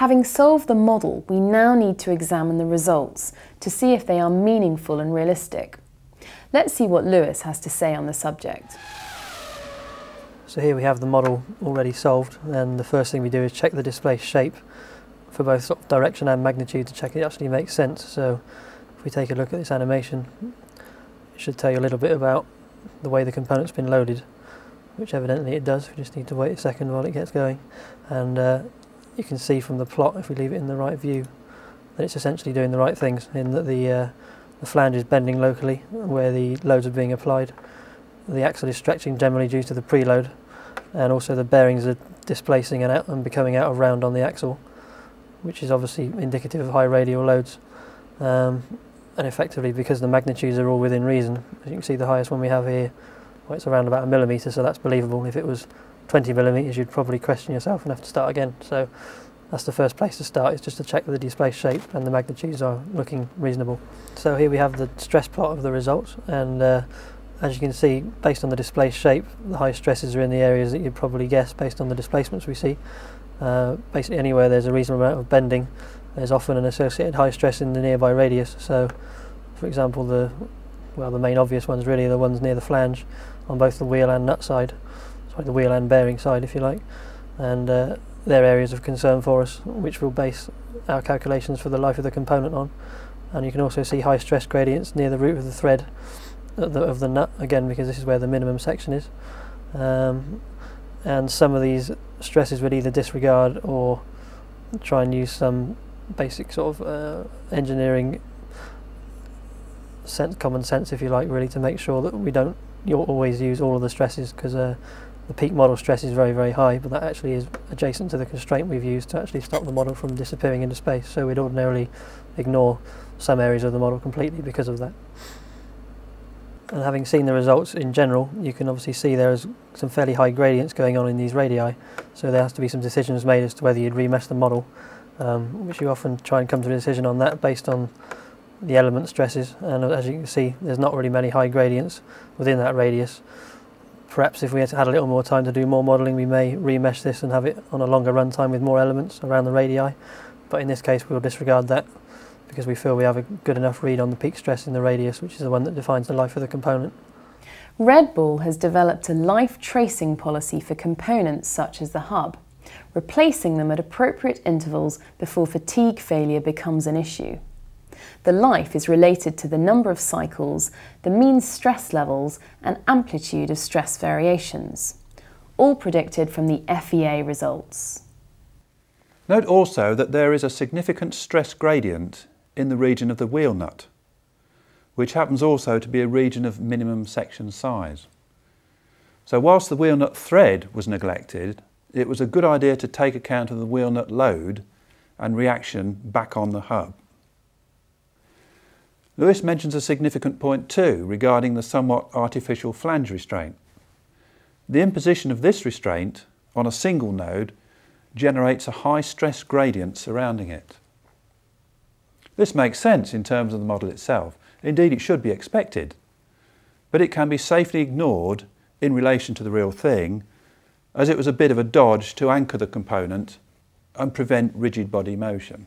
Having solved the model, we now need to examine the results to see if they are meaningful and realistic. Let's see what Lewis has to say on the subject. So here we have the model already solved and the first thing we do is check the displaced shape for both sort of direction and magnitude to check it actually makes sense. So if we take a look at this animation, it should tell you a little bit about the way the component's been loaded, which evidently it does. We just need to wait a second while it gets going. And uh, you can see from the plot, if we leave it in the right view, that it's essentially doing the right things in that the, uh, the flange is bending locally where the loads are being applied. The axle is stretching generally due to the preload and also the bearings are displacing and, out and becoming out of round on the axle which is obviously indicative of high radial loads um, and effectively because the magnitudes are all within reason as you can see the highest one we have here well, it's around about a millimetre so that's believable if it was 20 millimetres you'd probably question yourself and have to start again so that's the first place to start is just to check that the displaced shape and the magnitudes are looking reasonable so here we have the stress plot of the results and uh, as you can see, based on the displaced shape, the high stresses are in the areas that you'd probably guess based on the displacements we see. Uh, basically anywhere there's a reasonable amount of bending, there's often an associated high stress in the nearby radius. So, for example, the well, the main obvious ones really are the ones near the flange on both the wheel and nut side, sorry, the wheel and bearing side, if you like. And uh, they're areas of concern for us, which we'll base our calculations for the life of the component on. And you can also see high stress gradients near the root of the thread of the, of the nut again because this is where the minimum section is um, and some of these stresses would either disregard or try and use some basic sort of uh, engineering sense, common sense if you like really to make sure that we don't you always use all of the stresses because uh, the peak model stress is very very high but that actually is adjacent to the constraint we've used to actually stop the model from disappearing into space so we'd ordinarily ignore some areas of the model completely because of that. And having seen the results in general, you can obviously see there's some fairly high gradients going on in these radii. So there has to be some decisions made as to whether you'd remesh the model, um, which you often try and come to a decision on that based on the element stresses. And as you can see, there's not really many high gradients within that radius. Perhaps if we had had a little more time to do more modelling, we may remesh this and have it on a longer runtime with more elements around the radii. But in this case, we'll disregard that because we feel we have a good enough read on the peak stress in the radius, which is the one that defines the life of the component. Red Bull has developed a life tracing policy for components such as the hub, replacing them at appropriate intervals before fatigue failure becomes an issue. The life is related to the number of cycles, the mean stress levels, and amplitude of stress variations, all predicted from the FEA results. Note also that there is a significant stress gradient in the region of the wheel nut, which happens also to be a region of minimum section size. So whilst the wheel nut thread was neglected, it was a good idea to take account of the wheel nut load and reaction back on the hub. Lewis mentions a significant point too regarding the somewhat artificial flange restraint. The imposition of this restraint on a single node generates a high stress gradient surrounding it. This makes sense in terms of the model itself. Indeed, it should be expected. But it can be safely ignored in relation to the real thing, as it was a bit of a dodge to anchor the component and prevent rigid body motion.